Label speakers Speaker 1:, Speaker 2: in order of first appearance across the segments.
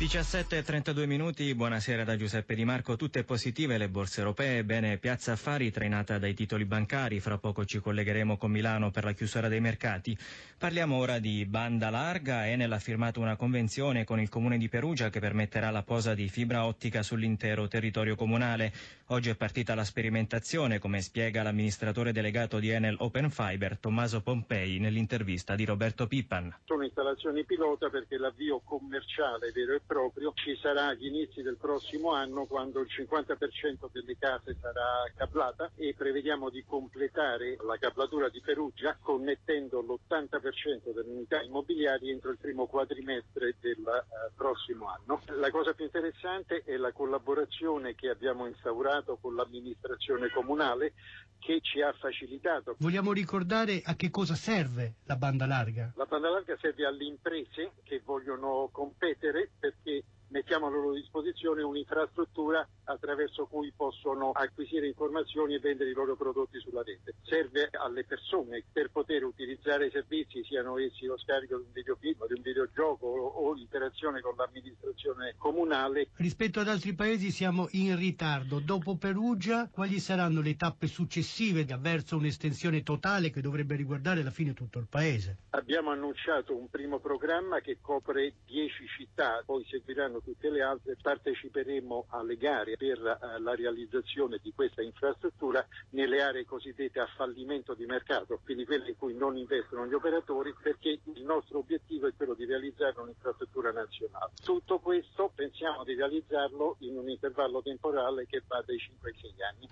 Speaker 1: 17.32 minuti, buonasera da Giuseppe Di Marco, tutte positive le borse europee, bene Piazza Affari trainata dai titoli bancari, fra poco ci collegheremo con Milano per la chiusura dei mercati. Parliamo ora di banda larga, Enel ha firmato una convenzione con il comune di Perugia che permetterà la posa di fibra ottica sull'intero territorio comunale. Oggi è partita la sperimentazione, come spiega l'amministratore delegato di Enel Open Fiber, Tommaso Pompei, nell'intervista di Roberto Pippan.
Speaker 2: Sono installazioni pilota perché l'avvio commerciale vero e proprio ci sarà agli inizi del prossimo anno quando il 50% delle case sarà cablata e prevediamo di completare la cablatura di Perugia connettendo l'80% delle unità immobiliari entro il primo quadrimestre del uh, prossimo anno. La cosa più interessante è la collaborazione che abbiamo instaurato con l'amministrazione comunale che ci ha facilitato.
Speaker 3: Vogliamo ricordare a che cosa serve la banda larga?
Speaker 2: La banda larga serve alle imprese che vogliono competere perché mettiamo a loro disposizione un'infrastruttura attraverso cui possono acquisire informazioni e vendere i loro prodotti sulla rete. Serve alle persone per poter utilizzare i servizi, siano essi lo scarico di un videofilm, di un videogioco o, o l'interazione con l'amministrazione comunale.
Speaker 3: Rispetto ad altri paesi siamo in ritardo. Dopo Perugia, quali saranno le tappe successive verso un'estensione totale che dovrebbe riguardare alla fine tutto il paese?
Speaker 2: Abbiamo annunciato un primo programma che copre 10 città, poi seguiranno tutte le altre, parteciperemo alle gare per eh, la realizzazione di questa infrastruttura nelle aree cosiddette a fallimento di mercato, quindi quelle in cui non investono gli operatori perché il nostro obiettivo è quello di realizzare un'infrastruttura nazionale. Tutto questo pensiamo di realizzarlo in un intervallo temporale che va dai 5 ai 6 anni.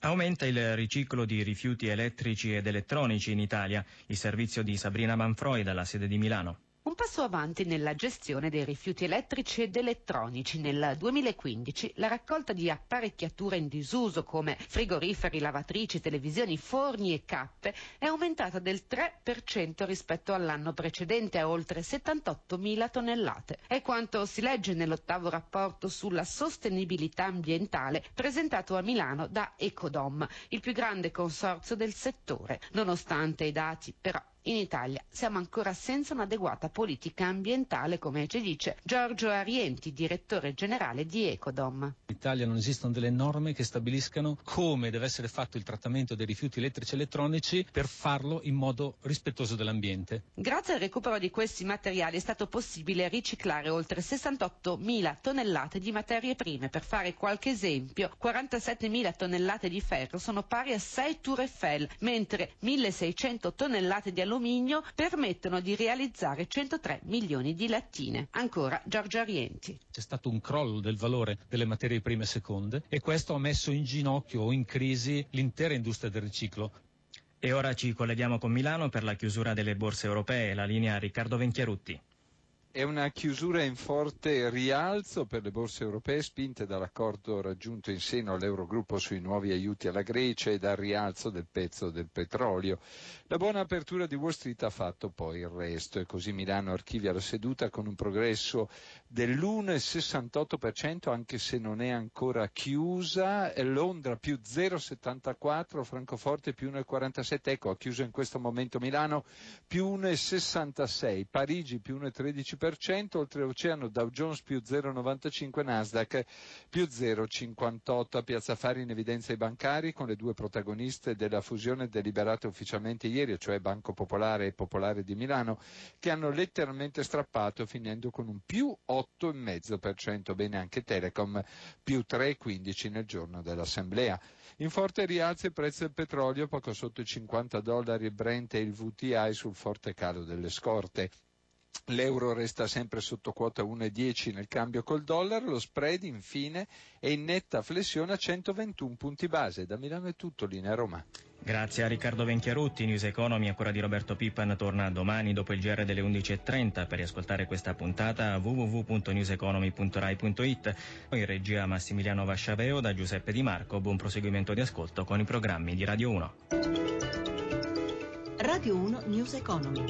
Speaker 1: Aumenta il riciclo di rifiuti elettrici ed elettronici in Italia, il servizio di Sabrina Manfroi dalla sede di Milano.
Speaker 4: Un passo avanti nella gestione dei rifiuti elettrici ed elettronici. Nel 2015 la raccolta di apparecchiature in disuso come frigoriferi, lavatrici, televisioni, forni e cappe è aumentata del 3% rispetto all'anno precedente a oltre 78.000 tonnellate. È quanto si legge nell'ottavo rapporto sulla sostenibilità ambientale presentato a Milano da Ecodom, il più grande consorzio del settore. Nonostante i dati però in Italia siamo ancora senza un'adeguata politica ambientale, come ci dice Giorgio Arienti, direttore generale di Ecodom.
Speaker 5: In Italia non esistono delle norme che stabiliscano come deve essere fatto il trattamento dei rifiuti elettrici e elettronici per farlo in modo rispettoso dell'ambiente.
Speaker 4: Grazie al recupero di questi materiali è stato possibile riciclare oltre 68.000 tonnellate di materie prime. Per fare qualche esempio, 47.000 tonnellate di ferro sono pari a 6 Tour Eiffel, mentre 1.600 tonnellate di alluminio alluminio permettono di realizzare 103 milioni di lattine. Ancora Giorgio Arienti.
Speaker 5: C'è stato un crollo del valore delle materie prime seconde e questo ha messo in ginocchio o in crisi l'intera industria del riciclo.
Speaker 1: E ora ci colleghiamo con Milano per la chiusura delle borse europee, la linea Riccardo Venchiarutti.
Speaker 6: È una chiusura in forte rialzo per le borse europee spinte dall'accordo raggiunto in seno all'Eurogruppo sui nuovi aiuti alla Grecia e dal rialzo del prezzo del petrolio. La buona apertura di Wall Street ha fatto poi il resto e così Milano archivia la seduta con un progresso dell'1,68% anche se non è ancora chiusa, Londra più 0,74, Francoforte più 1,47, ecco ha chiuso in questo momento Milano più 1,66, Parigi più 1,13%, 0,5%, oltreoceano Dow Jones più 0,95%, Nasdaq più 0,58%. A Piazza Fari in evidenza i bancari con le due protagoniste della fusione deliberate ufficialmente ieri, cioè Banco Popolare e Popolare di Milano, che hanno letteralmente strappato finendo con un più 8,5%, bene anche Telecom più 3,15% nel giorno dell'assemblea. In forte rialzo il prezzo del petrolio, poco sotto i 50 dollari Brent e il VTI sul forte calo delle scorte. L'euro resta sempre sotto quota 1,10 nel cambio col dollaro, lo spread infine è in netta flessione a 121 punti base. Da Milano è tutto, linea Roma.
Speaker 1: Grazie a Riccardo Venchiarutti, News Economy, ancora di Roberto Pippan, torna domani dopo il GR delle 11.30 per riascoltare questa puntata www.newseconomy.rai.it. In regia Massimiliano Vasciaveo da Giuseppe Di Marco, buon proseguimento di ascolto con i programmi di Radio 1.
Speaker 7: Radio 1 News Economy.